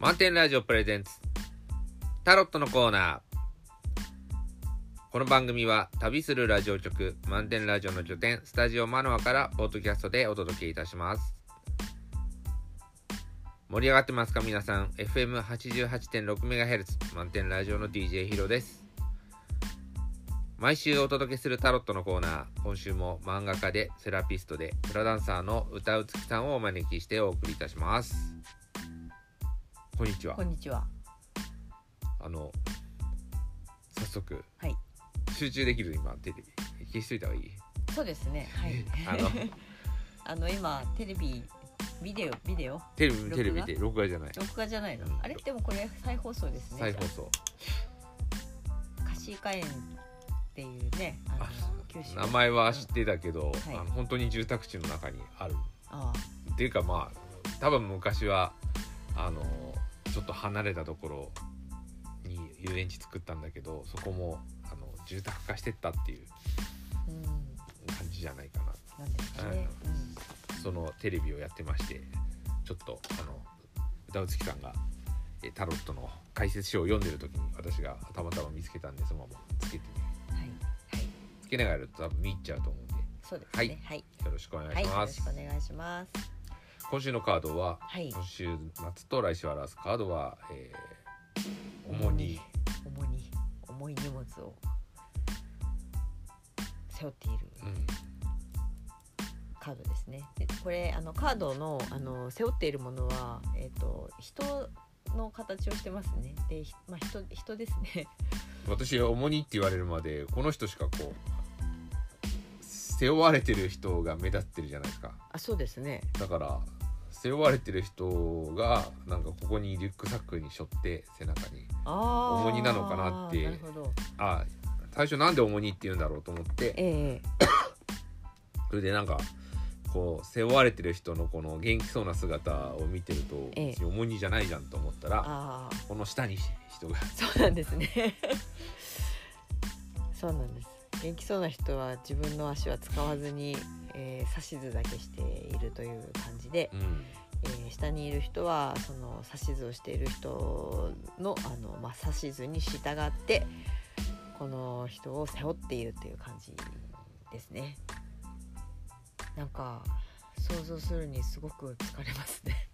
満点ラジオプレゼンツ。タロットのコーナー。この番組は旅するラジオ局満点ラジオの拠点スタジオマノアからポッドキャストでお届けいたします。盛り上がってますか皆さん。FM88.6MHz 満点ラジオの DJ ヒロです。毎週お届けするタロットのコーナー。今週も漫画家でセラピストでフラダンサーの歌うつきさんをお招きしてお送りいたします。こんにちはこんにちは。あの早速はい。集中できる今テレビ消しといた方がいい？そうですね。はい。あの あの今テレビビデオビデオ？テレビテレビで録画じゃない録画じゃないの？うん。あれ？でもこれ再放送ですね。再放送カシイカ園っていうね、あのあ九州。名前は知ってたけど、はいあの本当に住宅地の中にあるあっていうかまあ多分昔はあのちょっと離れたところに遊園地作ったんだけどそこもあの住宅化してったっていう。感じじゃないかななんですかね。そのテレビをやってましてちょっとあの歌うつきさんがえタロットの解説書を読んでる時に私がたまたま見つけたんでそのままつけて。はい。はい。つけながらやると多分見入っちゃうと思うんでそうですはいね。はい。よろしくお願はいい。します、よろしくお願いします。今週のカードははい。今週末と来週を表すカードは、えー、主に重に重い荷物を背負っているうんカードですね。でこれあのカードのあの背負っているものはえっ、と人の形をしてますね。で、ひまあ人人ですね。私重にって言われるまでこの人しかこう背負われてる人が目立ってるじゃないですかあ、そうですね。だから背負われてる人がなんかここにリュックサックに背負って背中に。重荷なのかなって。あ最初なんで重荷って言うんだろうと思ってええ それでなんかこう背負われてる人のこの元気そうな姿を見てるとええ重荷じゃないじゃんと思ったらこの下に人が そうなんですね。そうなんです。元気そうな人は自分の足は使わずに、えー指図だけしているという感じで、うんえー下にいる人はその指図をしている人のあの、まあ、指図に従ってこの人を背負っているという感じですね。なんか想像するにすごく疲れますね。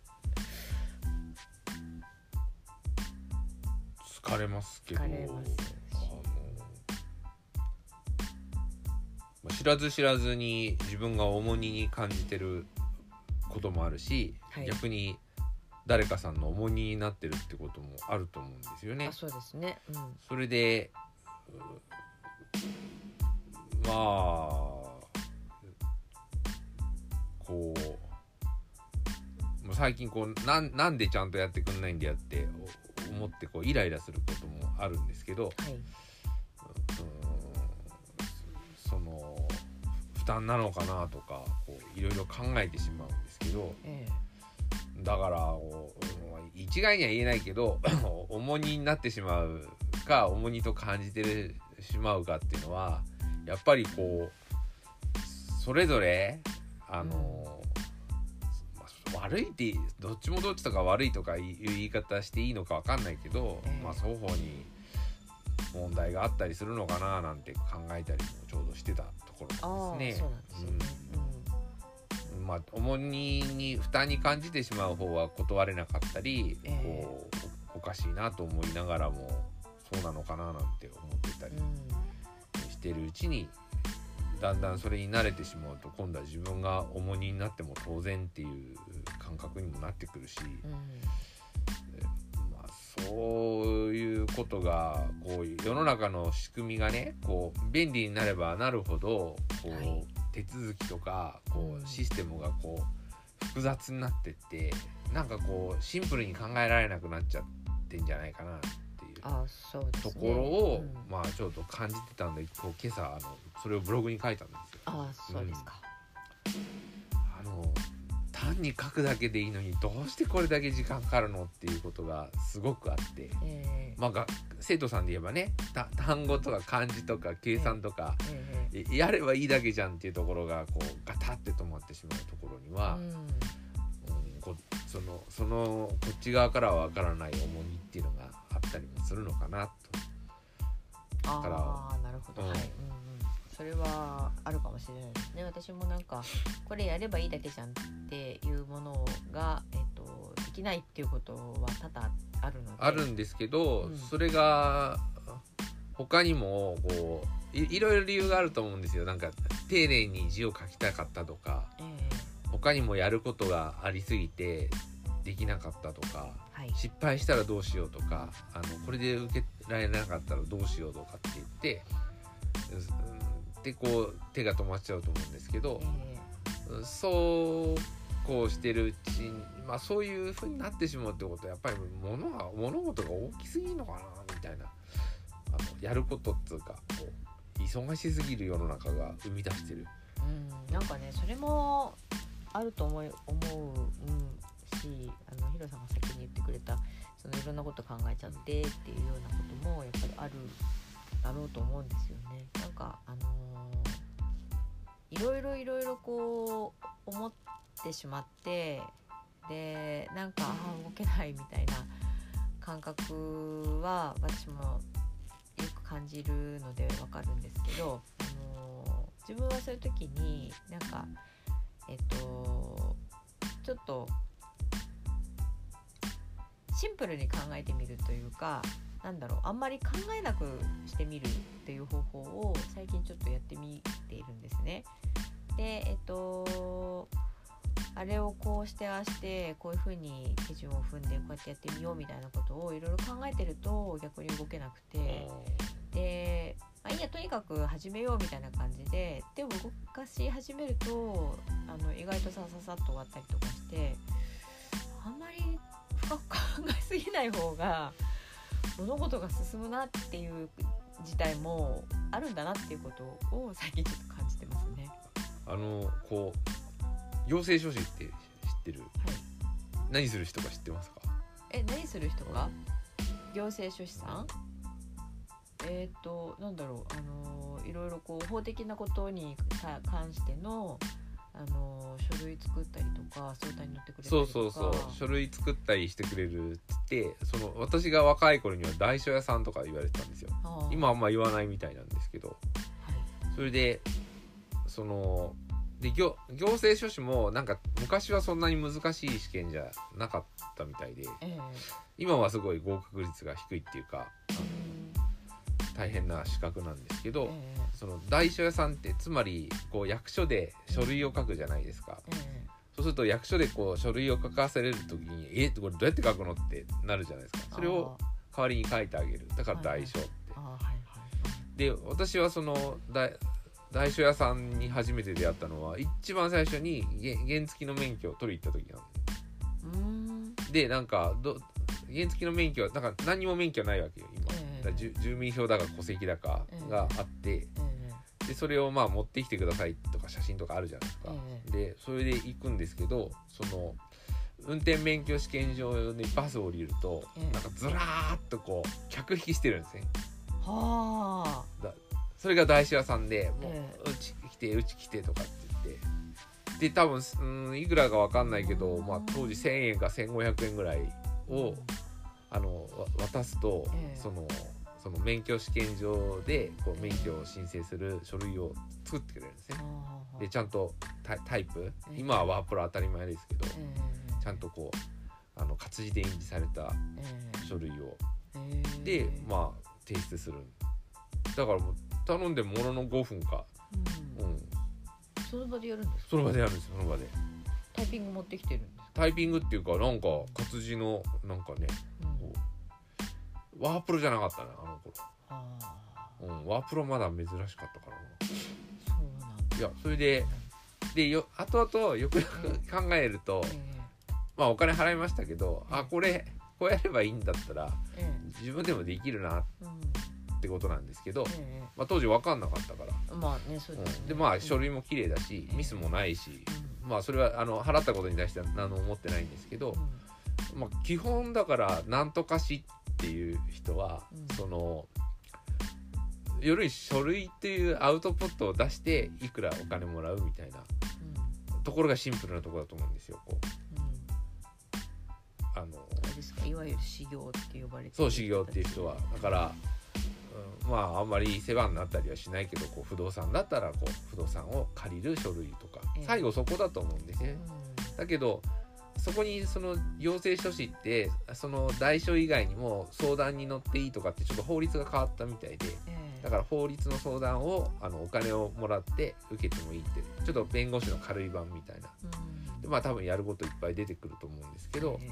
疲れますけど疲れます知らず知らずに自分が重荷に感じてることもあるし、はい逆に誰かさんの重荷になってるってこともあると思うんですよねあ。そうですね。うん。それでうまあこうもう最近こうなんなんでちゃんとやってくんないんだよってお思ってこうイライラすることもあるんですけどはい。うん負担なのかなとかこういろいろ考えてしまうんですけどえだから一概には言えないけど 重荷になってしまうか重荷と感じてるしまうかっていうのはやっぱりこうそれぞれあの、まあ悪いってどっちもどっちとか悪いとかいう言い方していいのかわかんないけど、ええ。まあ双方に問題があったりするのかななんて考えたりもちょうどしてたところですね。まあ、重荷に負担に感じてしまう方は断れなかったり、ええ。こうおおかしいなと思いながらもそうなのかななんて思ってたりうん。うんしてるうちにだんだんそれに慣れてしまうと今度は自分が重荷になっても当然っていう感覚にもなってくるし、まあ、そういうことがこう世の中の仕組みがねこう便利になればなるほどこう、はい手続きとかこうんうシステムがこう複雑になってってなんかこうシンプルに考えられなくなっちゃってんじゃないかなっていうああ、そうですね。ところを、うんまあちょっと感じてたんでこう今朝あのそれをブログに書いたんですよ。ああ、そうですか。あの単に書くだけでいいのにどうしてこれだけ時間かかるのっていうことがすごくあって、ええ。まあ、が生徒さんで言えばねた単語とか漢字とか計算とか、ええ。えやればいいだけじゃんっていうところがこうガタって止まってしまうところには、うん。うんこそのそのこっち側からは分からない重荷っていうのがあったりもするのかなと。あからあなるほど、うん。はい、うんうん、それはあるかもしれないですね。私もなんかこれやればいいだけじゃんっていうものが、えっとできないっていうことは多々あるので。あるんですけど、うん。それが他にもこういいろいろ理由があると思うんですよ。なんか丁寧に字を書きたかったとかえ他にもやることがありすぎてできなかったとかえはい。失敗したらどうしようとかあのこれで受けられなかったらどうしようとかって言ってうんでこう手が止まっちゃうと思うんですけどえそうこうしてるうちに、まあ、そういう風になってしまうってことはやっぱり物が物事が大きすぎるのかなみたいなあのやることっつうかこう忙しすぎる世の中が生み出してる。うん、なんかねそれもあると思い思う、うん、しあのヒロさんが先に言ってくれたそのいろんなこと考えちゃってっていうようなこともやっぱりあるだろうと思うんですよね。なんかあのーいろいろいろいろこう思ってしまってでなんかあ動けないみたいな感覚は私もよく感じるのでわかるんですけど、あのー自分はそういう時になんかえっとちょっとシンプルに考えてみるというかなんだろうあんまり考えなくしてみるっていう方法を最近ちょっとやってみているんですね。でえっとあれをこうしてああしてこういう風に手順を踏んでこうやってやってみようみたいなことをいろいろ考えてると逆に動けなくてで、まあ、いいやとにかく始めようみたいな感じで手を動かし始めるとあの意外とさささっと終わったりとかしてあんまり深く考えすぎない方が物事が進むなっていう事態もあるんだなっていうことを最近ちょっと感じてますね。あのこう行政書士って知ってる？はい、何する人か知ってますか？え何する人が？行政書士さんえっ、となんだろう。あのーいろいろこう法的なことにか関してのあのー書類作ったりとか相談に乗ってくれたりそうとか。そうそう書類作ったりしてくれるっつってその私が若い頃には大書屋さんとか言われてたんですよ。今あんま言わないみたいなんですけど。はい。それでそので行行政書士もなんか昔はそんなに難しい試験じゃなかったみたいで。ええ。今はすごい合格率が低いっていうかうん大変な資格なんですけど、えその大書屋さんってつまりこう役所で書類を書くじゃないですか、ええ。そうすると役所でこう書類を書かせれる時に「えこれどうやって書くの?」ってなるじゃないですか。それを代わりに書いてあげる。だから大書って、で私はその大大書屋さんに初めて出会ったのは一番最初にげ原付の免許を取りに行った時なのうーん。でなんかど原付の免許はなんか何にも免許ないわけよ今、ええだ住住民票だか戸籍だかがあって、えでそれをまあ持ってきてくださいとか写真とかあるじゃないですか、えでそれで行くんですけどその運転免許試験場にバスを降りると、ええなんかずらーっとこう客引きしてるんですね。えはあ。それが大師屋さんで「もうえうち来てうち来て」とかって言って。で多分うんいくらか分かんないけど、まあ、当時1,000円か1,500円ぐらいをあのわ渡すと、ええ。そのその免許試験場でこう免許を申請する書類を作ってくれるんですね。でちゃんとタイプ？ええ。今はワープロ当たり前ですけど、えちゃんとこうあの活字で印字されたえ書類を。えでまあ提出するだからもう頼んでものの5分か、うん。うん、その場でやるんですか？その場でやるんですその場で。タイピング持ってきてるんですか、タイピングっていうかなんか活字のなんかねワープロじゃなかったねあのあ頃、うん、ワープロまだ珍しかったからな。ーそうなんだ。いやそれででよ後々よくよく考えるとえまあお金払いましたけどあこれこうやればいいんだったらええ自分でもできるなっえうん。てことなんですけど、えまあ、当時分かんなかったから、えまあねそうですね、うん、でまあ書類も、も綺麗だしうん。ミスもないしうん。まあそれはあの払ったことに対しては何も思ってないんですけど、まあ、基本だからなんとかしっていう人は、うん。そのより書類っていうアウトプットを出していくらお金もらうみたいなうん。うんところがシンプルなところだと思うんですよ。こう。あのあれですかいわゆる修行って呼ばれてるそう修行っていう人は。だから、うん、まああんまり世話になったりはしないけどこう不動産だったらこう不動産を借りる書類とか。ええ。最後そこだと思うんですね。うだけどそこにその行政書士ってその代書以外にも相談に乗っていいとかってちょっと法律が変わったみたいでだから法律の相談をあのお金をもらって受けてもいいってちょっと弁護士の軽い版みたいな。うん。でまあ多分やることいっぱい出てくると思うんですけどえ。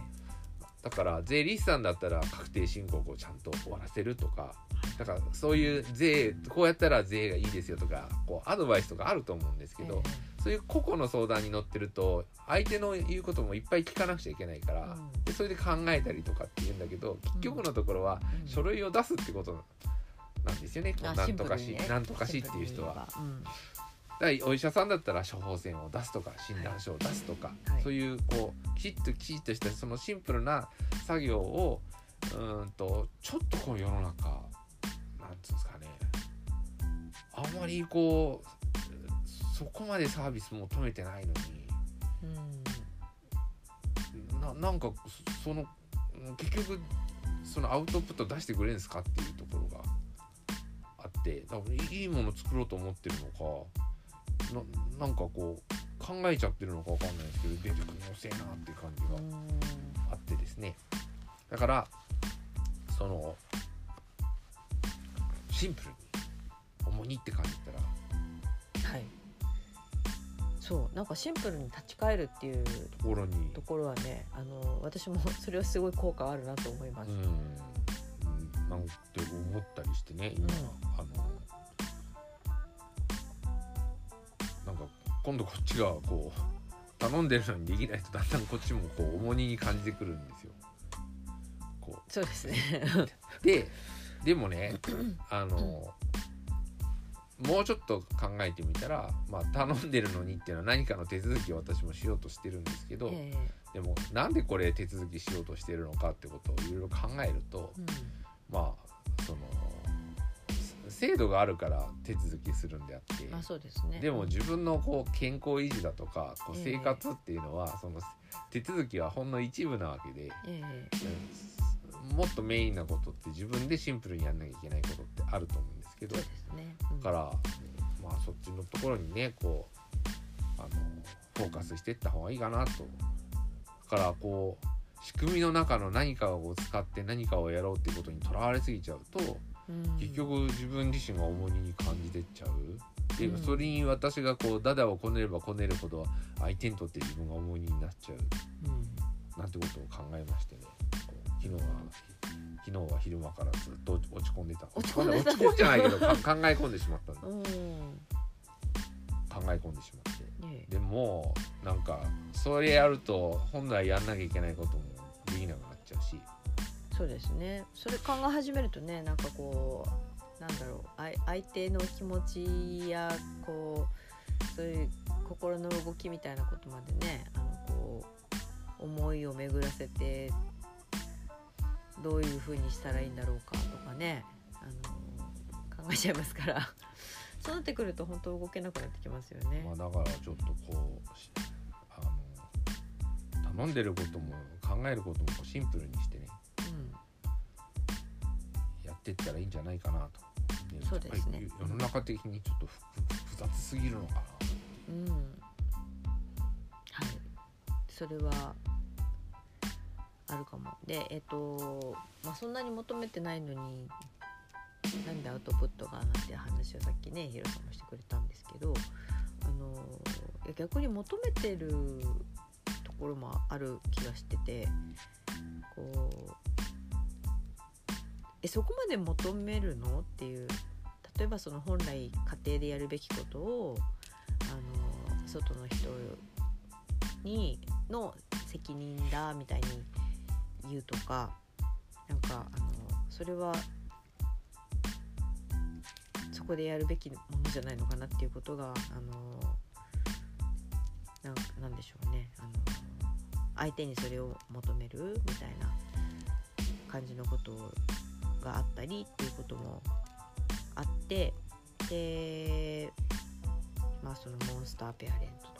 だから税理士さんだったら確定申告をちゃんと終わらせるとかだからそういう税こうやったら税がいいですよとかこうアドバイスとかあると思うんですえけど、そういう個々の相談に乗ってると相手の言うこともいっぱい聞かなくちゃいけないから、うん。でそれで考えたりとかって言うんだけど結局のところはうん。書類を出すってことなんですよね、こうあなんとかし、ね。なんとかしっていう人は。お医者さんだったら処方箋を出すとか診断書を出すとか、はい。そういうこうきちっときちっとしたそのシンプルな作業をうーんとちょっとこう世の中つうんですかね。あんまりこうそこまでサービス求めてないのに。うん。ななんかそその結局そのアウトプット出してくれるんですかっていうところがあってだからいいもの作ろうと思ってるのかななんかこう考えちゃってるのかわかんないですけど出てくるの遅いなっていう感じがうんあってですね。だからそのシンプルに重荷って感じたら。はい。そうなんかシンプルに立ち返るっていうところに。ところはねあの私も それはすごい効果あるなと思います、うん。なんて思ったりしてね今、うん。あのなんか今度こっちがこう頼んでるのにできないとだんだんこっちもこう重荷に感じてくるんですよ。こそうですね。うででもね あのもうちょっと考えてみたら、まあ、頼んでるのにっていうのは何かの手続きを私もしようとしてるんですけど、えでもなんでこれ手続きしようとしてるのかってことをいろいろ考えると、えうん。まあその制度があるから手続きするんであって、まあそうですね。でも自分のこう健康維持だとかこうええ。生活っていうのは、その手続きはほんの一部なわけで、え。うんもっとメインなことって自分でシンプルにやんなきゃいけないことってあると思うんですけど。ね、うん。だからまあそっちのところにねこうあのフォーカスしていった方がいいかなと。だからこう仕組みの中の何かを使って何かをやろうっていうことにとらわれすぎちゃうとうん。結局自分自身が重荷に感じてっちゃう。でうん。それに私がこうダダをこねればこねるほど相手にとって自分が重荷になっちゃう。うん。なんてことを考えましてね昨日は昨日は昼間からずっと落ち込んでた。落ち込んでた。落ち込んじゃないけどか 考え込んでしまったんだうん。考え込んでしまって。ねでもなんかそれやると本来やんなきゃいけないこともできなくなっちゃうし。そうですね。それ考え始めるとねなんかこうなんだろう。相手の気持ちやこうそういう心の動きみたいなことまでねあのこう思いを巡らせてどういうふうにしたらいいんだろうかとかね。あの考えちゃいますから。そうなってくると本当動けなくなってきますよね。まあ、だからちょっとこうしあの頼んでることも考えることもシンプルにしてね。うん。やっていったらいいんじゃないかなと。そうですね。世の中的にちょっとふ複雑すぎるのかな。うん。はい。それはあるかも。でえっ、とまあそんなに求めてないのになんでアウトプットがなんて話をさっきねヒロさんもしてくれたんですけどあの逆に求めてるところもある気がしててこうえそこまで求めるの？っていう例えばその本来家庭でやるべきことをあの外の人にの責任だみたいに言うとかなんかあのそれはそこでやるべきものじゃないのかなっていうことがあのななんでしょうね。あの相手にそれを求めるみたいな感じのことがあったりっていうこともあってでまあそのモンスターペアレント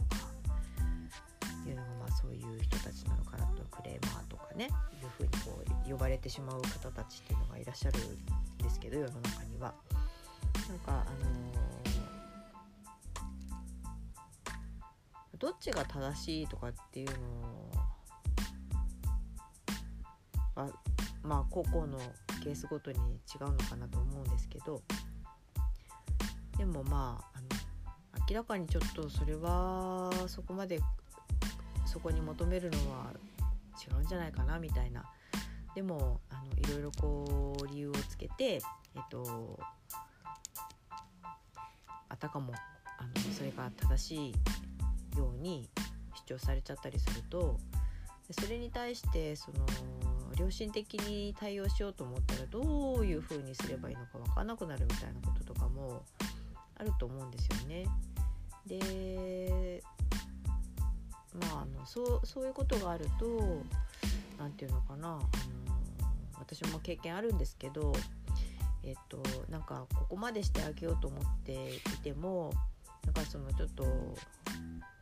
そういう人たちなのかなとクレーマーとかねいうふうにこう呼ばれてしまう方たちっていうのがいらっしゃるんですけど世の中には。なんかあのーどっちが正しいとかっていうのはまあ個々のケースごとに違うのかなと思うんですけどでもまああの明らかにちょっとそれはそこまでそこに求めるのは違うんじゃないかなみたいなでもあのいろいろこう理由をつけてえっとあたかもあのそれが正しいように主張されちゃったりするとそれに対してその良心的に対応しようと思ったらどういうふうにすればいいのか分かんなくなるみたいなこととかもあると思うんですよね。でまああのそうそういうことがあると何て言うのかなあの私も経験あるんですけどえっとなんかここまでしてあげようと思っていてもなんかそのちょっと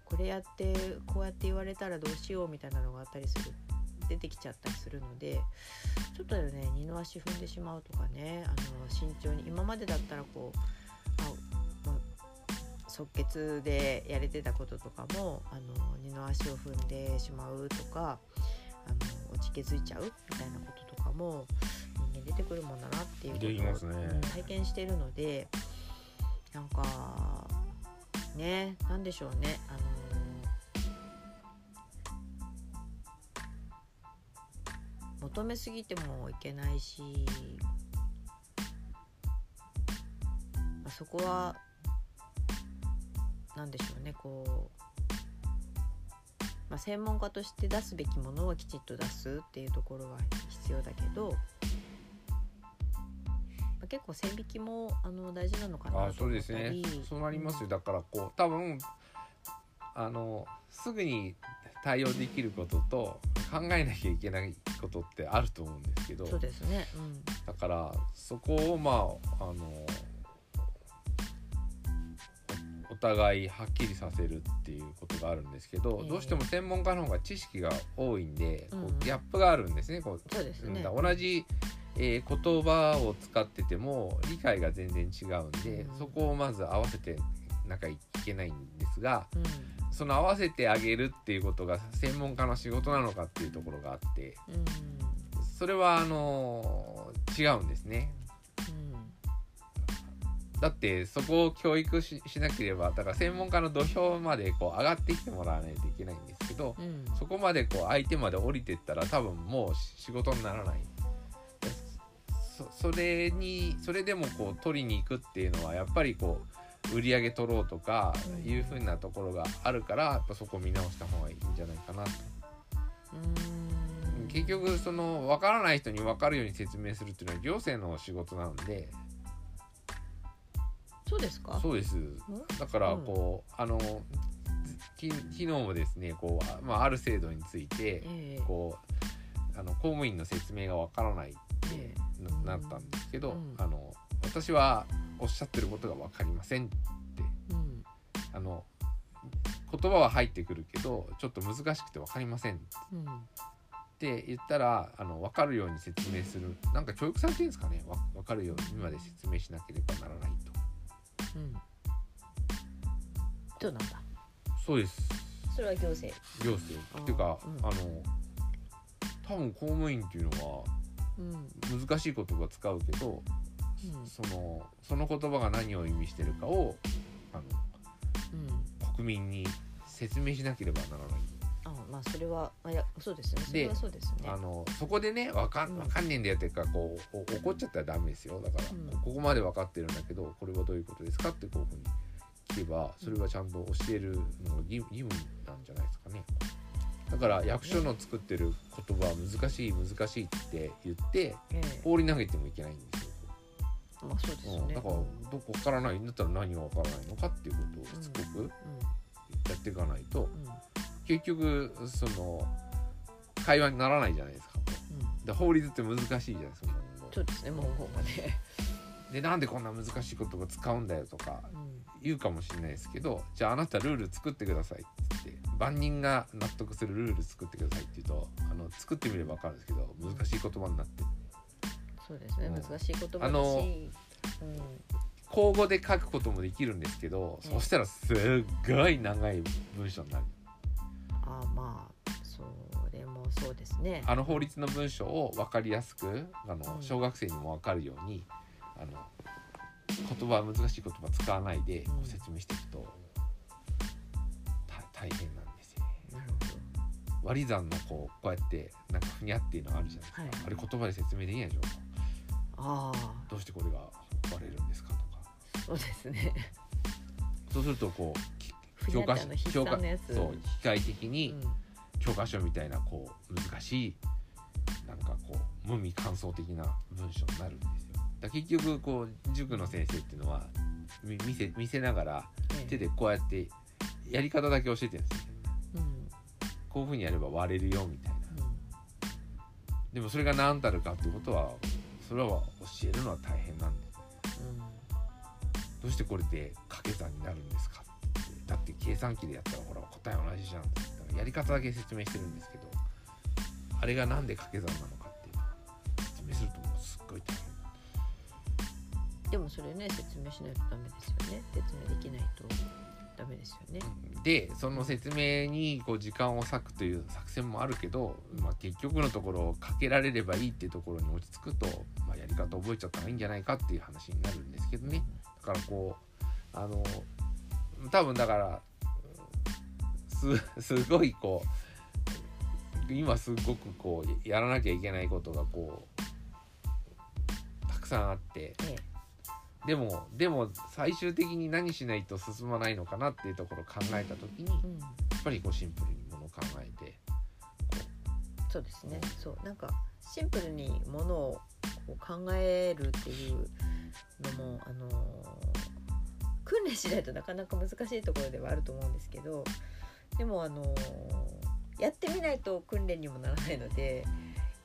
これやってこうやって言われたらどうしようみたいなのがあったりする出てきちゃったりするのでちょっとね二の足踏んでしまうとかねあの慎重に今までだったらこう、即決でやれてたこととかもあの二の足を踏んでしまうとかあの落ち気づいちゃうみたいなこととかも人間出てくるもんだなっていうこと出てきますね。うん体験しているのでなんかねなんでしょうねあの求めすぎてもいけないし、まあ、そこはなんでしょうねこう、まあ、専門家として出すべきものはきちっと出すっていうところは必要だけど、まあ、結構線引きもあの大事なのかなあそうですね。そうなりますよ。だからこう多分あのすぐに対応できることと考えなきゃいけないことってあると思うんですけど。そうですね、うん。だからそこをまああの互いはっきりさせるっていうことがあるんですけど、ええ。どうしても専門家の方が知識が多いんで、こうギャップがあるんですね。こうそうですね、うん同じ、えー言葉を使ってても理解が全然違うんで、うん。そこをまず合わせてなきゃいけないんですがうん。その合わせてあげるっていうことが専門家の仕事なのかっていうところがあってうん。それはあの違うんですね。だってそこを教育ししなければだから専門家の土俵までこう上がってきてもらわないといけないんですけどうん。うんそこまでこう相手まで降りてったら多分もう仕事にならない。そそれにそれでもこう取りに行くっていうのはやっぱりこう売り上げ取ろうとかうんいうふうなところがあるからやっぱそこ見直した方がいいんじゃないかなと。うん。結局その分からない人に分かるように説明するっていうのは行政の仕事なんでそうですか？そうです。だからこう、あのき昨日もですねこうあ,、まあ、ある制度についてええ。こうあの公務員の説明が分からないってえななったんですけど、うん。あの私はおっしゃってることが分かりませんって。うん。あの言葉は入ってくるけどちょっと難しくて分かりませんっうん。て言ったらあの分かるように説明する。なんか教育されてるんですかね？わ分かるようにまで説明しなければならないとうん。そうなんだ？そうです。それは行政。行政。あー。っていうか、うん。あの多分公務員っていうのはうん。難しい言葉使うけど、うん。そのその言葉が何を意味してるかをあのうん。国民に説明しなければならない。あまあそれはあいやそうですね。それはそうですね。あのそこでねわかうん。んわかんねえんだよっていうかこうお怒っちゃったらダメですよ。だから、うん。ここまで分かってるんだけどこれはどういうことですかってこういうふうに聞けばそれはちゃんと教えるのが義義務なんじゃないですかね。だから役所の作ってる言葉は難しい難しいって言ってええ。放り投げてもいけないんですよ。まあそうですよね。うん。だからどこ分からないんだったら何が分からないのかっていうことをしつこくやっていかないと結局その会話にならないじゃないですか。うん。で法律って難しいじゃないですか。そうですね文言がね。でなんでこんな難しい言葉使うんだよとかうん。言うかもしれないですけどじゃああなたルール作ってくださいって万人が納得するルール作ってくださいって言うとあの作ってみれば分かるんですけど難しい言葉になって。そうですねうん。難しい言葉だし、あのうん、口語で書くこともできるんですけど、ええ。そしたらすっごい長い文章になるあまあそれもそうですね。あの法律の文章を分かりやすくあのうん。小学生にも分かるようにあの言葉難しい言葉使わないでこうん。う説明していくと、た大変なんですよね。割り算のこうこうやってなんかふにゃっていうのがあるじゃないですか、はい。あれ言葉で説明できないでしょ。どああ。どうしてこれが割れるんですかとか。そうですね。そうするとこう教科算のやつそう機械的うにん。教科書みたいなこう難しいなんかこう無味乾燥的な文章になるんですよ。だ結局こう塾の先生っていうのはみ見せ見せながらええ。手でこうやってやり方だけ教えてるんですよ。うんこういうふうにやれば割れるよみたいな。うん。でもそれが何たるかっていうことはそれは教えるのは大変なんで。どうしてこれで掛け算になるんですか？計算機でやったらほら答え同じじゃんだからやり方だけ説明してるんですけどあれがなんで掛け算なのかっていう説明するともうすっごい大変。うんでもそれね説明しないとダメですよね。説明できないとダメですよね。でその説明にこう時間を割くという作戦もあるけど、まあ、結局のところかけられればいいっていうところに落ち着くと、まあ、やり方覚えちゃった方がいいんじゃないかっていう話になるんですけどね。だからこうあの多分だからす すごいこう今すごくこうやらなきゃいけないことがこうたくさんあって。えでもでも最終的に何しないと進まないのかなっていうところを考えた時にやえうん。っぱりこうシンプルにものを考えてそうですね。そう。なんかシンプルにものをこう考えるっていうのもあのー訓練しないとなかなか難しいところではあると思うんですけどでもあのーやってみないと訓練にもならないので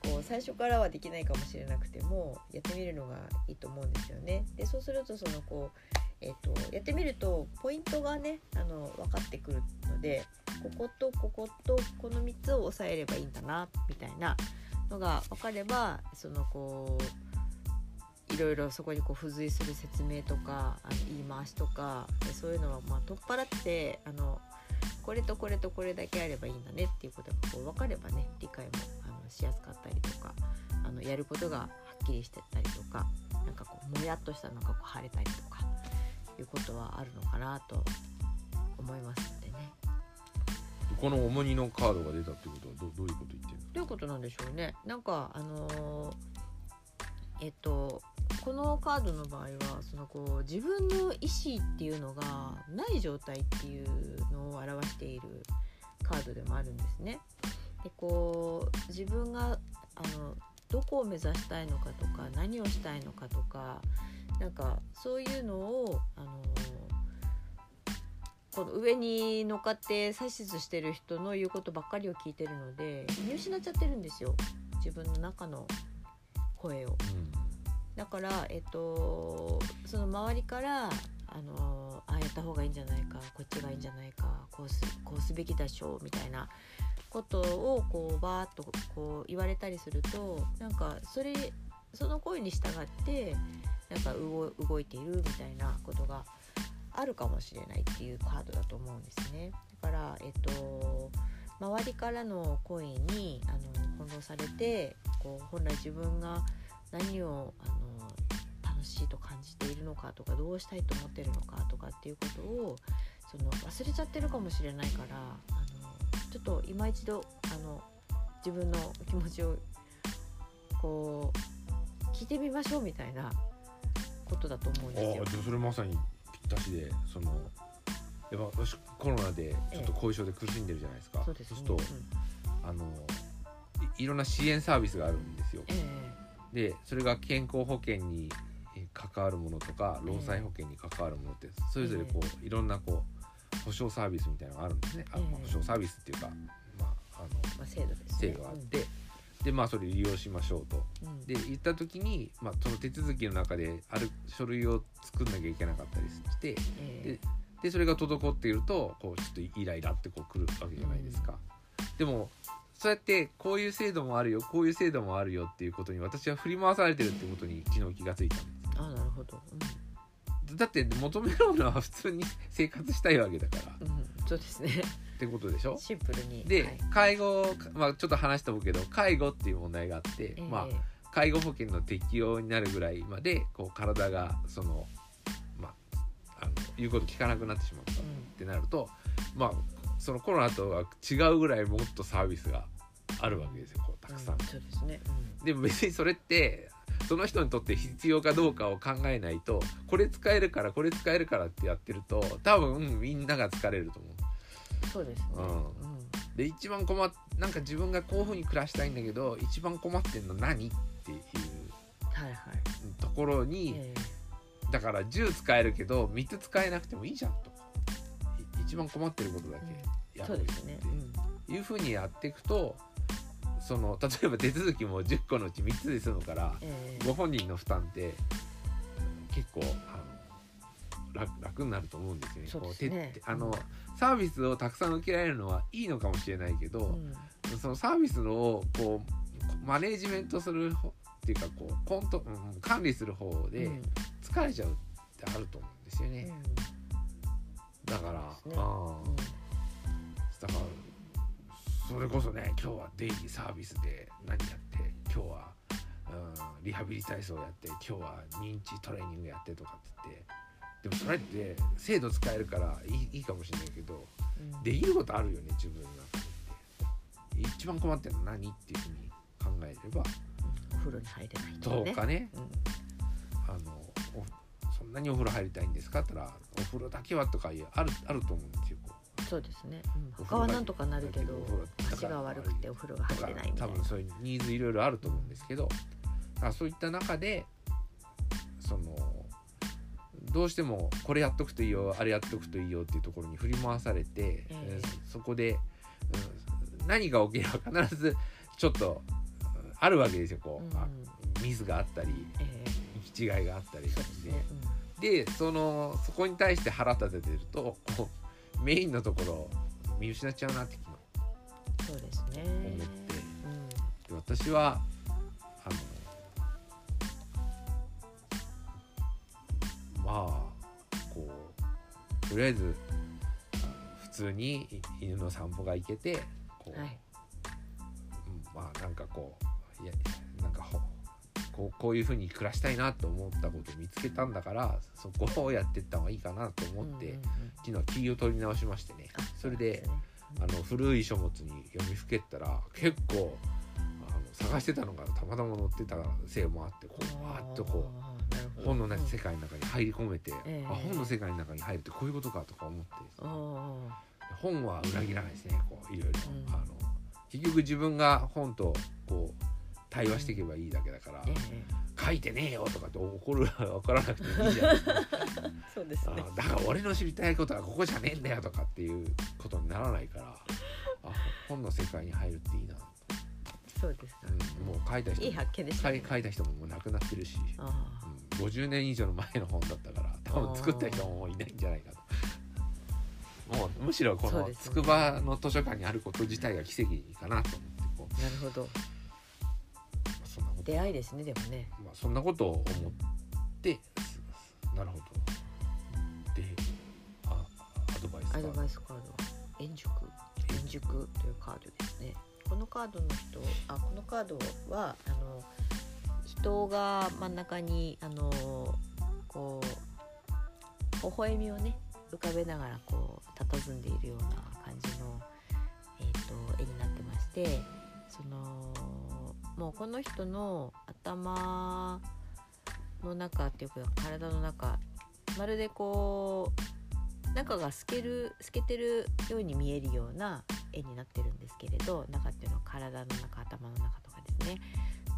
こう最初からはできないかもしれなくてもやってみるのがいいと思うんですよね。でそうするとそのこうえっとやってみるとポイントがねあの分かってくるのでこことこことこの3つを押さえればいいんだなみたいなのが分かればそのこういろいろそこにこう付随する説明とかあの言い回しとかそういうのはまあ取っ払ってあのこれとこれとこれだけあればいいんだねっていうことがこう分かればね理解もあのしやすかったりとかあのやることがはっきりしてたりとかなんかこうもやっとしたのがこう晴れたりとかいうことはあるのかなと思いますのでね。この重荷のカードが出たってことはどどういうこと言ってるんですかどういうことなんでしょうねなんかあのーえっとこのカードの場合はそのこう自分の意思っていうのがない状態っていうのを表しているカードでもあるんですね。でこう自分があのどこを目指したいのかとか何をしたいのかとかなんかそういうのをあのこの上に乗っかって指図してる人の言うことばっかりを聞いてるので見失っちゃってるんですよ自分の中の声を。だから、えっと、その周りからあのあやった方がいいんじゃないかこっちがいいんじゃないかこうすこうすべきでしょうみたいなことをこうバーッとこう言われたりするとなんかそれその声に従ってなんか動動いているみたいなことがあるかもしれないっていうカードだと思うんですね。だから、えっと周りからの声にあの翻弄されてこう本来自分が何をあの楽しいと感じているのかとかどうしたいと思ってるのかとかっていうことをその忘れちゃってるかもしれないからあのちょっと今一度あの自分の気持ちをこう聞いてみましょうみたいなことだと思うんですよ。あそれまさにぴったしでそのやっぱ私コロナでちょっと後遺症で苦しんでるじゃないですか、そうでするとあのいいろんな支援サービスがあるんですよ。うん、えでそれが健康保険にえ関わるものとか労災保険に関わるものってそれぞれこういろんなこう保証サービスみたいなのがあるんですね。あ、ええまあ保証サービスっていうか、まあ、あのえまあ制度ですね。制度があって、でまあそれ利用しましょうと。うん、うんで言った時に、まあ、その手続きの中である書類を作んなきゃいけなかったりしてええ。ででそれが滞っているとこうちょっとイライラってこう来るわけじゃないですか。でもそうやってこういう制度もあるよこういう制度もあるよっていうことに私は振り回されてるってことに昨日気がついた。んです。あなるほど、だって求めるものは普通に生活したいわけだから。うん。うん、そうですね。ってことでしょ？シンプルに。で、はい。介護、まあ、ちょっと話しておくけど介護っていう問題があって、えーまあ、介護保険の適用になるぐらいまでこう体がその、まあ、あの言うこと聞かなくなってしまったってなると、まあそのコロナとは違うぐらいもっとサービスがあるわけですよこうたくさん。うそうですね、でも別にそれってその人にとって必要かどうかを考えないとこれ使えるからこれ使えるからってやってると多分みんなが疲れると思う。うん、そうですね、うん。うん。で一番困っなんか自分がこういうふうに暮らしたいんだけど一番困ってんの何っていうところに、えだから10使えるけど3つ使えなくてもいいじゃんと。い一番困ってることだけーやるっていう。ふうにやっていくとその 例えば手続きも10個のうち3つで済むからえーご本人の負担って結構あの楽楽になると思うんですよね。そうね。てあのサービスをたくさん受けられるのはいいのかもしれないけど、うん。そのサービスのをこうマネージメントする方っていうかこうコント、うん管理する方でうん。疲れちゃうってあると思うんですよね。だから、だからそれこそね今日はデイリーサービスで何やって今日は、うん、リハビリ体操やって今日は認知トレーニングやってとかって言ってでもそれって制度使えるからいいいいかもしれないけどうん。うんできることあるよね自分の中で。って一番困ってるの何っていうふうに考えればお風呂に入れないとどうかね。うん。あのおそんなにお風呂入りたいんですか？って言ったらお風呂だけはとかいうあるあると思うんですよ。そうですね、うん、他はなんとかなるけど足が悪くてお風呂が入れないみたいな。多分そういうニーズいろいろあると思うんですけどあそういった中でそのどうしてもこれやっとくといいよあれやっとくといいよっていうところに振り回されて、ええ。えーそこで、うん何が起きれば必ずちょっとうんあるわけですよこう、ミスがあったりえ行き違いがあったり。ーそうででそのそこに対して腹立ててるとこうメインのところを見失っちゃうなって昨日うん、そうですね。思って。で私はあのまあこうとりあえず普通に犬の散歩が行けてこう、うん、はい。うんまあなんかこういやなんかほこうこういうふうに暮らしたいなと思ったことを見つけたんだからそこをやっていった方がいいかなと思って、うんうんうん。昨日気を取り直しましてね。あそれでうなんあの古い書物に読みふけったら結構あの探してたのがたまたま載ってたせいもあってこうわーっとこう本のね世界の中に入り込めて、ええ。あ本の世界の中に入るってこういうことかとか思って本は裏切らないですねこういろいろ、うん。あの結局自分が本とこう対話していけばいいだけだから、書いてねえよとかって怒る怒らなくてもいいじゃないですか。えそうですね。あだから俺の知りたいことはここじゃねえんだよとかっていうことにならないからあ本の世界に入るっていいな、そうですか。うん、もう書いた人もいい発見でしたね。書いた人ももう亡くなってるし、あうん、50年以上の前の本だったから多分作った人ももういないんじゃないかと。もうむしろこの筑波の図書館にあること自体が奇跡かなと思ってこあなるほど出会いですねでもね。まあ、そんなことを思ってなるほど。であアドバイスアドバイスカードは円熟。円熟というカードですね。このカードの人あこのカードはあの人が真ん中にあのこう微笑みをね浮かべながらこう佇んでいるような感じの、えー、と絵になってましてそのもうこの人の頭の中っていうか体の中まるでこう中が透ける透けてるように見えるような絵になってるんですけれど中っていうのは体の中頭の中とかですね。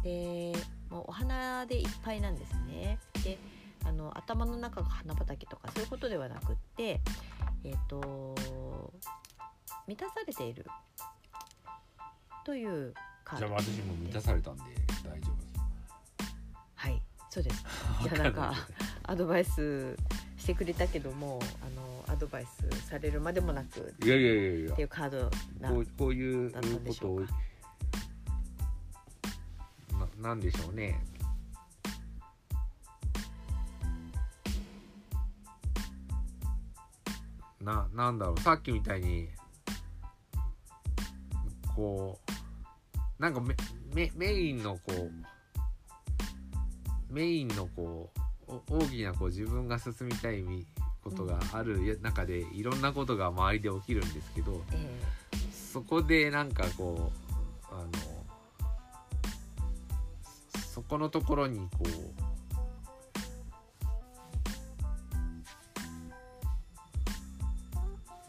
でもうお花でいっぱいなんですね。であの頭の中が花畑とかそういうことではなくってえっ、と満たされているというじゃあ私も満たされたんで大丈夫ですはいそうです。じゃあなんかアドバイスしてくれたけどもあのアドバイスされるまでもなくいやいやいやいや。っていうカードなこうこういうことをななんでしょうね。ななんだろう。さっきみたいにこうなんかメメメインのこうメインのこうお大きなこう自分が進みたいみことがあるや中でいろんなことが周りで起きるんですけどえそこでなんかこうあのそそこのところにこ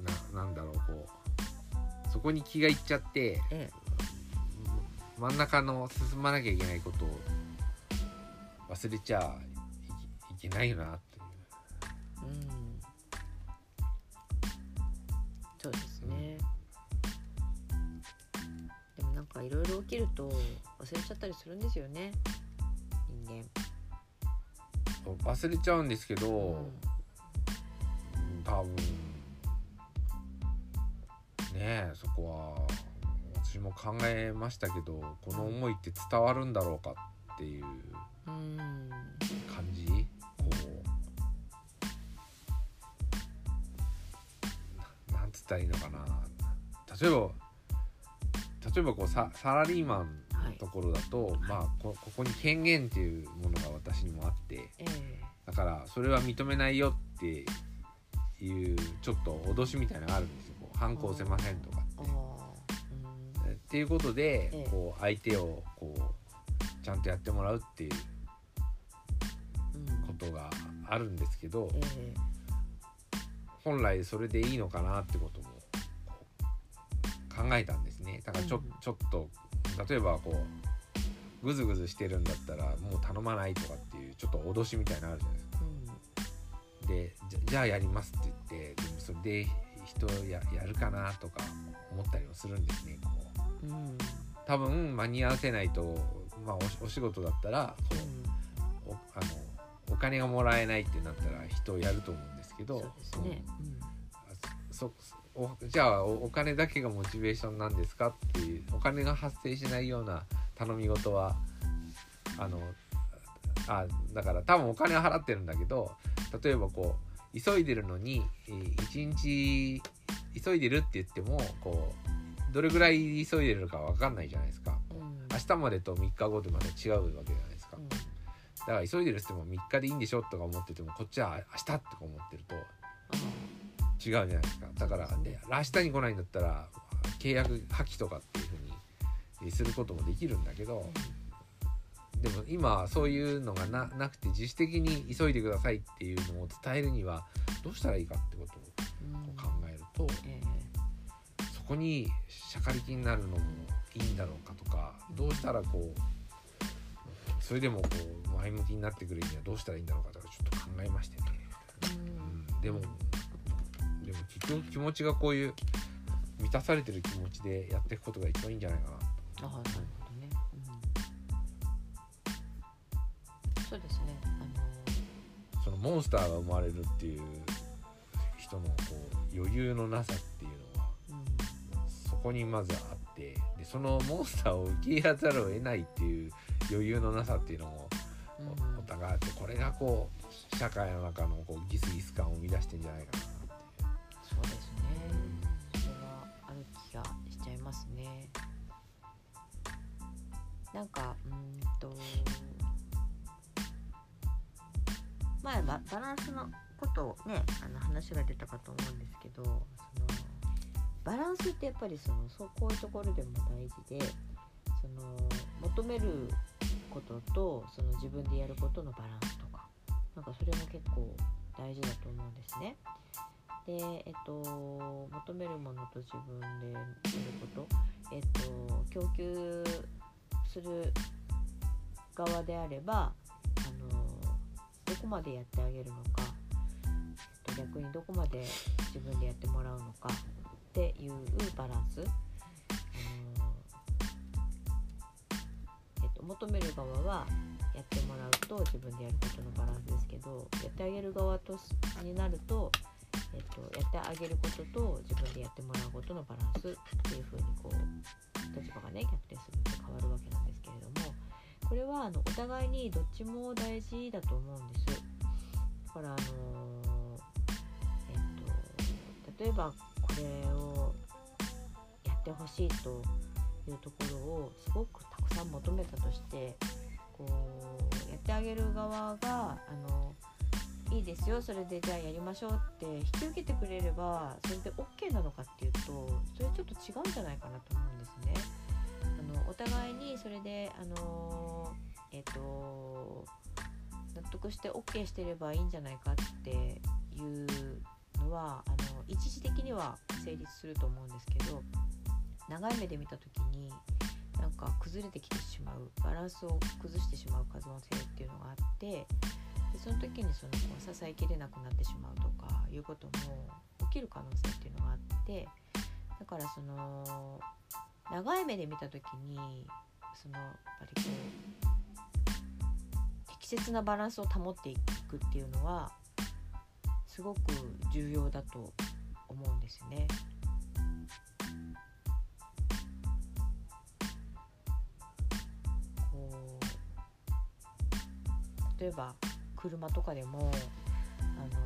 うななんだろうこうそこに気がいっちゃってええ真ん中の進まなきゃいけないことを忘れちゃいけないよなっていう。えうん。そうですね、でもなんかいろいろ起きると忘れちゃったりするんですよね。人忘れちゃうんですけど、間、うんうん。多分。ねえそこは私も考えましたけどこの思いって伝わるんだろうかっていううん感じ？こうななんつったらいいのかな？例えば例えばこうササラリーマンはい。のところだと、まあこここに権限っていうものが私にもあってええ。だからそれは認めないよっていうちょっと脅しみたいなのがあるんですよ。反抗せませんとかあって。あっていうことで、ええ。こう相手をこうちゃんとやってもらうっていうことがあるんですけど、ええ。本来それでいいのかなってこともこう考えたんですね。だからちょ,、うん。ちょっと例えばこうグズグズしてるんだったらもう頼まないとかっていうちょっと脅しみたいなのあるじゃないですか。うん。でじゃじゃあやりますって言ってでもそれで人ややるかなとか思ったりもするんですねこう。うん多分間に合わせないと、まあ、お仕事だったらこうおあのお金がもらえないってなったら人をやると思うんですけどそうですね、うん。そおじゃあおお金だけがモチベーションなんですかっていうお金が発生しないような頼み事はあのあだから多分お金は払ってるんだけど例えばこう急いでるのにえー一日急いでるって言ってもこうどれぐらい急いでるか分かんないじゃないですか。うん。うん明日までと3日後でまた違うわけじゃないですか、うん。だから急いでるっつっても3日でいいんでしょとか思っててもこっちは明日とか思ってると違うじゃないですか。だからで明日に来ないんだったら契約破棄とかっていうふうにえーすることもできるんだけどでも今そういうのがななくて自主的に急いでくださいっていうのを伝えるにはどうしたらいいかってことを考えるとえそこにしゃかりきになるのもいいんだろうかとかどうしたらこうそれでもこう前向きになってくるにはどうしたらいいんだろうかとかちょっと考えましてね、えうん、でもでも結局気持ちがこういう満たされてる気持ちでやっていくことが一番いいんじゃないかな。ああなるほどね、うん、そうですね。あそのモンスターが生まれるっていう人のこう余裕のなさっていうこにまずあってでそのモンスターを受け入れざるを得ないっていう余裕のなさっていうのもうん。おお互いあってこれがこう社会の中のこうギスギス感を生み出してんじゃないかなってそうですね。それはある気がしちゃいますね。なんかうーんと前ババランスのことをねあの話が出たかと思うんですけどそのバランスってやっぱりそのそうこういうところでも大事でその求めることとその自分でやることのバランスとかなんかそれも結構大事だと思うんですね。で、えっと、求めるものと自分でやること、えっと、供給する側であればあのどこまでやってあげるのか、えっと、逆にどこまで自分でやってもらうのかっていうバランス。えっと、求める側はやってもらうと自分でやることのバランスですけどやってあげる側とになるとえっと、やってあげることと自分でやってもらうことのバランスっていう風にこう立場がね逆転すると変わるわけなんですけれどもこれはあのお互いにどっちも大事だと思うんです。だからあのえっと例えばこれをってほしいというところをすごくたくさん求めたとしてこうやってあげる側があのいいですよそれでじゃあやりましょうって引き受けてくれればそれで OK なのかっていうとそれちょっと違うんじゃないかなと思うんですね。あのお互いにそれであのえっ、ー、と納得して OK してればいいんじゃないかっていうのはあの一時的には成立すると思うんですけど長い目で見た時になんか崩れてきてしまうバランスを崩してしまう可能性っていうのがあってでその時にその支えきれなくなってしまうとかいうことも起きる可能性っていうのがあってだからその長い目で見た時にそのやっぱりこう適切なバランスを保っていくっていうのはすごく重要だと思うんですよね。例えば車とかでも、あの、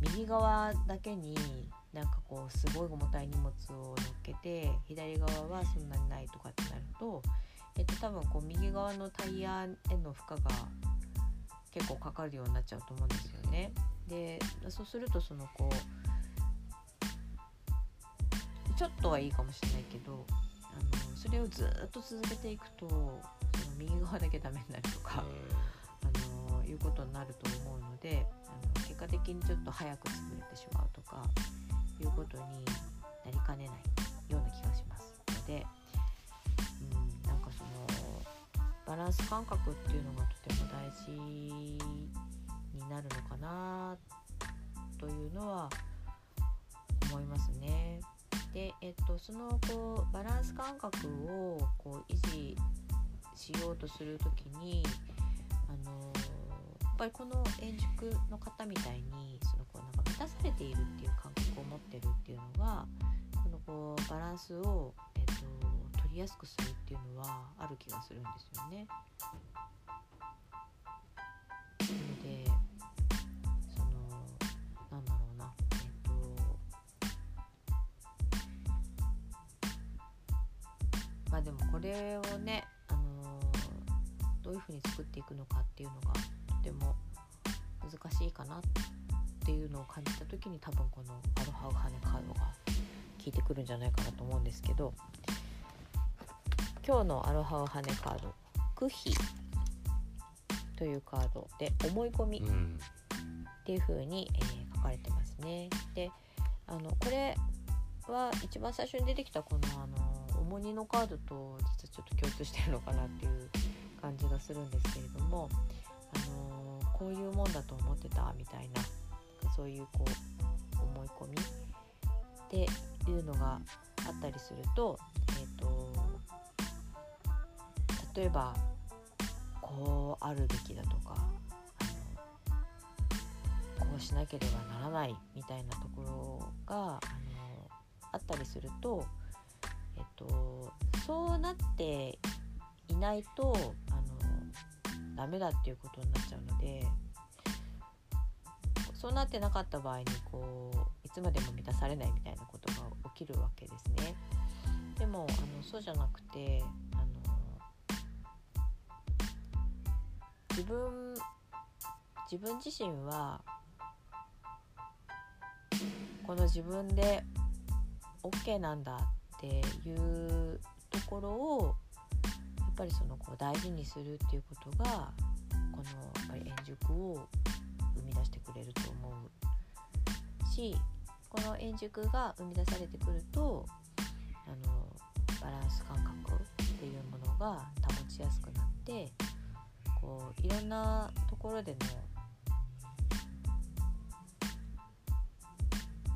右側だけになんかこうすごい重たい荷物を乗っけて左側はそんなにないとかってなると、えっと、多分こう右側のタイヤへの負荷が結構かかるようになっちゃうと思うんですよね。でそうするとそのこうちょっとはいいかもしれないけどあのそれをずっと続けていくとその右側だけダメになるとか、あのいうことになると思うのであの結果的にちょっと早く潰れてしまうとかいうことになりかねないような気がしますので、うん、なんかそのバランス感覚っていうのがとても大事になるのかなというのは思いますね。で、えっと、そのこうバランス感覚をこう維持しようとする時に、あのやっぱりこの円熟の方みたいにそのこうなんか満たされているっていう感覚を持ってるっていうのがこのこうバランスを、えっと、取りやすくするっていうのはある気がするんですよね。なのででもこれをね、どういうふうに作っていくのかっていうのがとても難しいかなっていうのを感じた時に多分このアロハウハネカードが効いてくるんじゃないかなと思うんですけど今日のアロハウハネカード「クヒ」というカードで「思い込み」っていう風に、えー、書かれてますね。であのこれは一番最初に出てきたこのあの重荷のカードと実はちょっと共通してるのかなっていう感じがするんですけれども、あのー、こういうもんだと思ってたみたいなそういうこう思い込みっていうのがあったりすると,、えーと、例えばこうあるべきだとかあのこうしなければならないみたいなところがあのあったりするととそうなっていないとダメだっていうことになっちゃうのでそうなってなかった場合にこういつまでも満たされないみたいなことが起きるわけですね。でもあのそうじゃなくてあの自分自分自身はこの自分で OK なんだっていうところをぱりそのこう大事にするっていうことがこのやっぱり円熟を生み出してくれると思うしこの円熟が生み出されてくるとあのバランス感覚っていうものが保ちやすくなってこういろんなところでの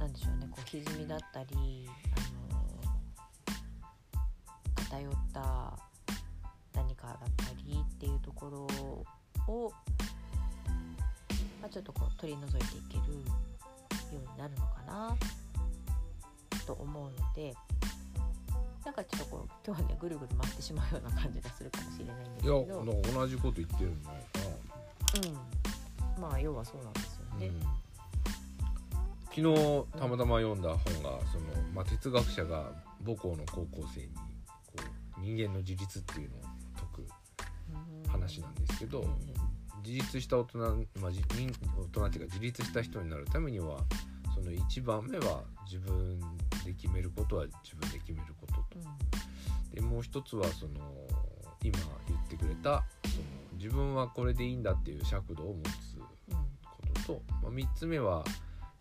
なんでしょうねこう歪みだったりあの偏った何かだったりっていうところを、まあ、ちょっとこう取り除いていけるうになるのかなと思うのでなんかちょっとこう今日はねぐるぐる回ってしまうような感じがするかもしれないんですけいやどなんか同じこと言ってるんじゃないかうん、まあ要はそうなんですよな、ね。うん。昨日たまたま読んだ本がその、まあ、哲学者が母校の高校生にこう人間の自立っていうのを話なんですけど、うん自立した大人、まあ、大人っていうか自立した人になるためにはその一番目は自分で決めることは自分で決めることと。でもう一つはその今言ってくれたその自分はこれでいいんだっていう尺度を持つことと、まあ、3つ目は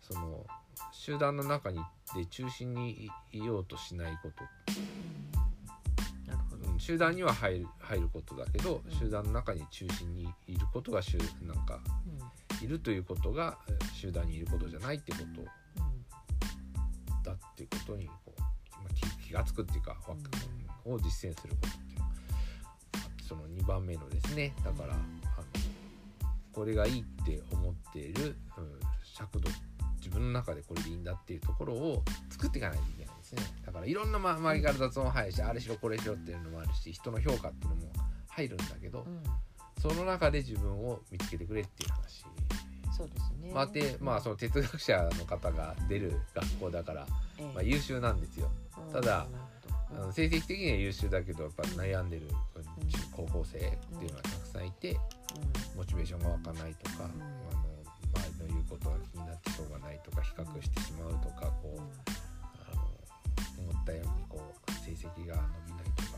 その集団の中にで中心にいいようとしないこと、集団には入る入ることだけどうん。集団の中に中心にいることが集なんかいるということがえー集団にいることじゃないってこと。だっていうことにこう、まあ、気気が付くっていうか、わを実践することっていうのその2番目のですねだからあのこれがいいって思っている、うん、尺度自分の中でこれでいいんだっていうところを作っていかないといけないですね。だからいろんなま周りから雑音入るしあれしろこれしろっていうのもあるし人の評価っていうのも入るんだけど、うん。その中で自分を見つけてくれっていう話。そうですね。まあ、でまあその哲学者の方が出る学校だから、ええ。まあ、優秀なんですよ。うん。ただなるほど。あの成績的には優秀だけどやっぱ悩んでる中高校生っていうのはたくさんいてモチベーションが湧かないとか、あの周りの言うことが気になってしょうがないとか比較してしまうとかこう思ったようにこう成績が伸びないとか、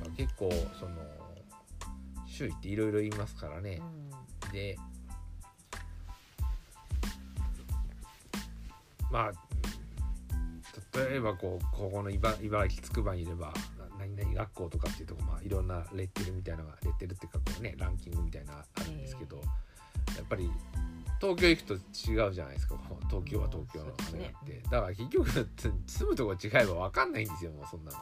まあ、結構その周囲っていろいろ言いますからね。う、ん。でまあ例えばこうここの茨茨城つくばにいればな何々学校とかっていうとこまあいろんなレッテルみたいなのがレッテルっていうかこうねランキングみたいなあるんですけど、やっぱり東京行くと違うじゃないですか東京は東京のあれがあって、だから結局住むとこ違えば分かんないんですよもうそんなの。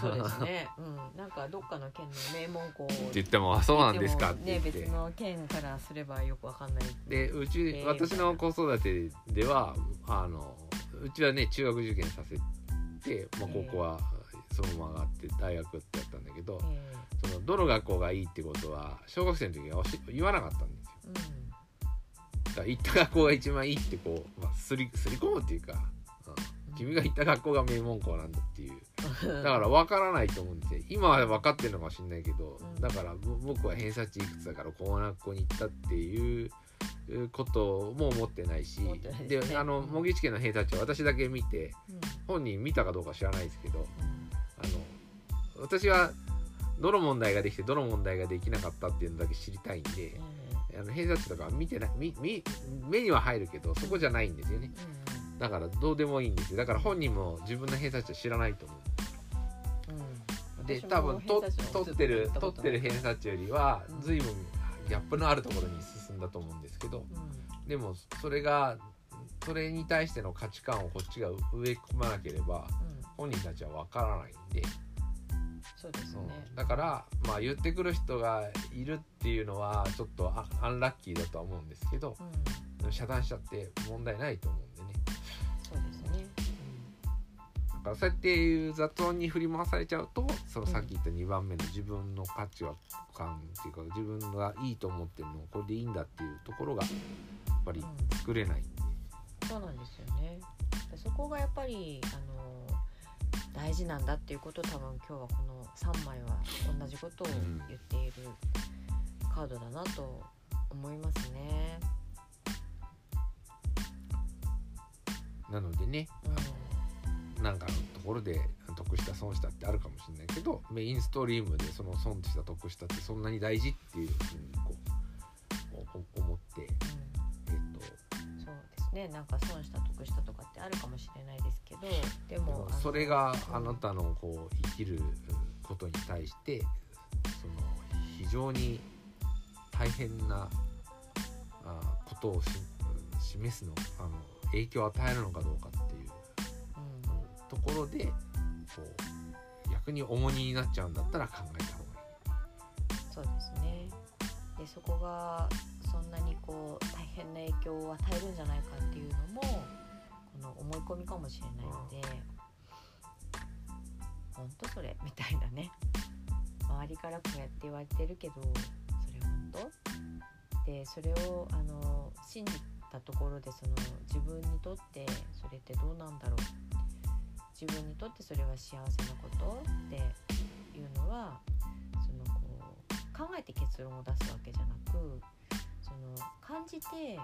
そうですね。うん、なんかどっかの県の名門校って言ってもあそうなんですかってね言って。別の県からすればよくわかんない。でうち、えー私の子育てではあのうちはね中学受験させて、まあ、えー高校はそのまま上がって大学ってやったんだけど、えそのどの学校がいいってことは小学生の時は言わなかったんですよえだから行った学校が一番いいってこう、まあ、すりすり込むっていうか、うん。君が行った学校が名門校なんだっていう。うん。だから分からないと思うんで今は分かってるのかもしれないけど、うんだからぼ僕は偏差値いくつだからこの学校に行ったっていうことも思ってないしね。であのうん。模擬試験の偏差値は私だけ見てうん。本人見たかどうか知らないですけどうん。あの私はどの問題ができてどの問題ができなかったっていうのだけ知りたいんでえあの偏差値とかは見てないみみ目には入るけどそこじゃないんですよね。だからどうでもいいんですよ。だから本人も自分の偏差値は知らないと思う。うん。で多分と取ってる取ってる偏差値よりはうん随分ギャップのあるところに進んだと思うんですけどうん。でもそれがそれに対しての価値観をこっちが植え込まなければうん。本人たちは分からないんで、そうですね。うんだからまあ言ってくる人がいるっていうのはちょっとアアンラッキーだとは思うんですけどうん。遮断しちゃって問題ないと思うんでね。そうですね。だからそうやっていう雑音に振り回されちゃうとそのさっき言った2番目の自分の価値観っていうか自分がいいと思ってるのこれでいいんだっていうところがやっぱりうん。作れない。んで、そうなんですよね。でそこがやっぱりあの大事なんだっていうことを多分今日はこの3枚は同じことをうん言っているカードだなと思いますね。なのでねうんなんかのところで得した損したってあるかもしれないけどメインストリームでその損した得したってそんなに大事っていうふうにこう思ってねなんか損した得したとかってあるかもしれないですけどででもそれがあなたのこう生きることに対してその非常に大変なあことをし示すのあの影響を与えるのかどうかっていううん。ところでこう逆に重荷になっちゃうんだったら考えた方がいい。そうですね。でそこがそんなにこう大変な影響を与えるんじゃないかっていうのもこの思い込みかもしれないので、本当それみたいなね。周りからこうやって言われてるけどそれ本当でそれをあの信じたところでその自分にとってそれってどうなんだろう？自分にとってそれは幸せなこと？っていうのはそのこう考えて結論を出すわけじゃなくの感じて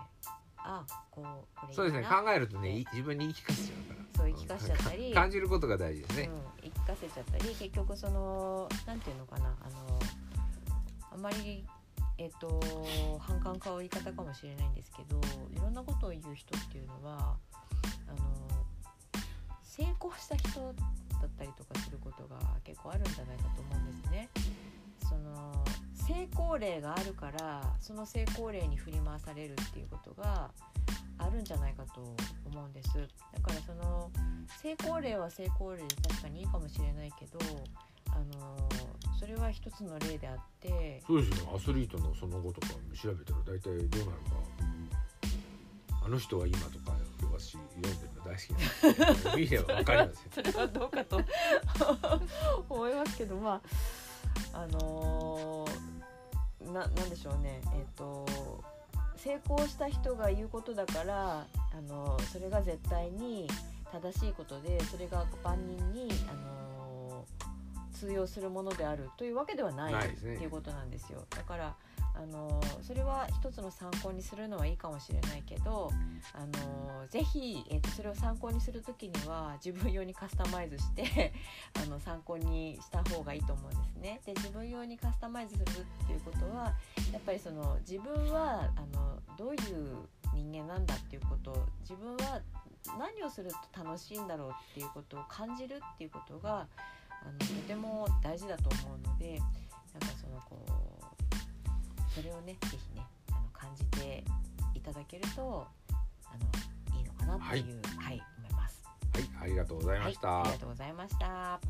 あこうこれいいそうですねな考えるとねい自分に言い聞かせちゃうから。そう言い聞かせちゃったり。感じることが大事ですね、うん、言い聞かせちゃったり。結局そのなんていうのかなあのあまりえっ、と反感買う言い方かもしれないんですけどいろんなことを言う人っていうのはあの成功した人だったりとかすることが結構あるんじゃないかと思うんですね。その成功例があるからその成功例に振り回されるっていうことがあるんじゃないかと思うんです。だからその成功例は成功例で確かにいいかもしれないけどあのそれは一つの例であってそうですよ。アスリートのその後とか調べたら大体どうなるか。あの人は今とか私読んでるの大好きなんで見れば分かりますよ。それはどうかと思いますけどまああのーななんでしょうね。えっ、と成功した人が言うことだからあのそれが絶対に正しいことでそれが万人にあの通用するものであるというわけではないっていうことなんですよ。だからあのそれは一つの参考にするのはいいかもしれないけどあのぜひ、えー、とそれを参考にする時には自分用にカスタマイズして あの参考にした方がいいと思うんですね。で自分用にカスタマイズするっていうことはやっぱりその自分はあのどういう人間なんだっていうこと自分は何をすると楽しいんだろうっていうことを感じるっていうことがあのとても大事だと思うのでなんかそのこうそれをねぜひねあの感じていただけるとあのいいのかなというはい、思います。はいありがとうございました、はい、ありがとうございました。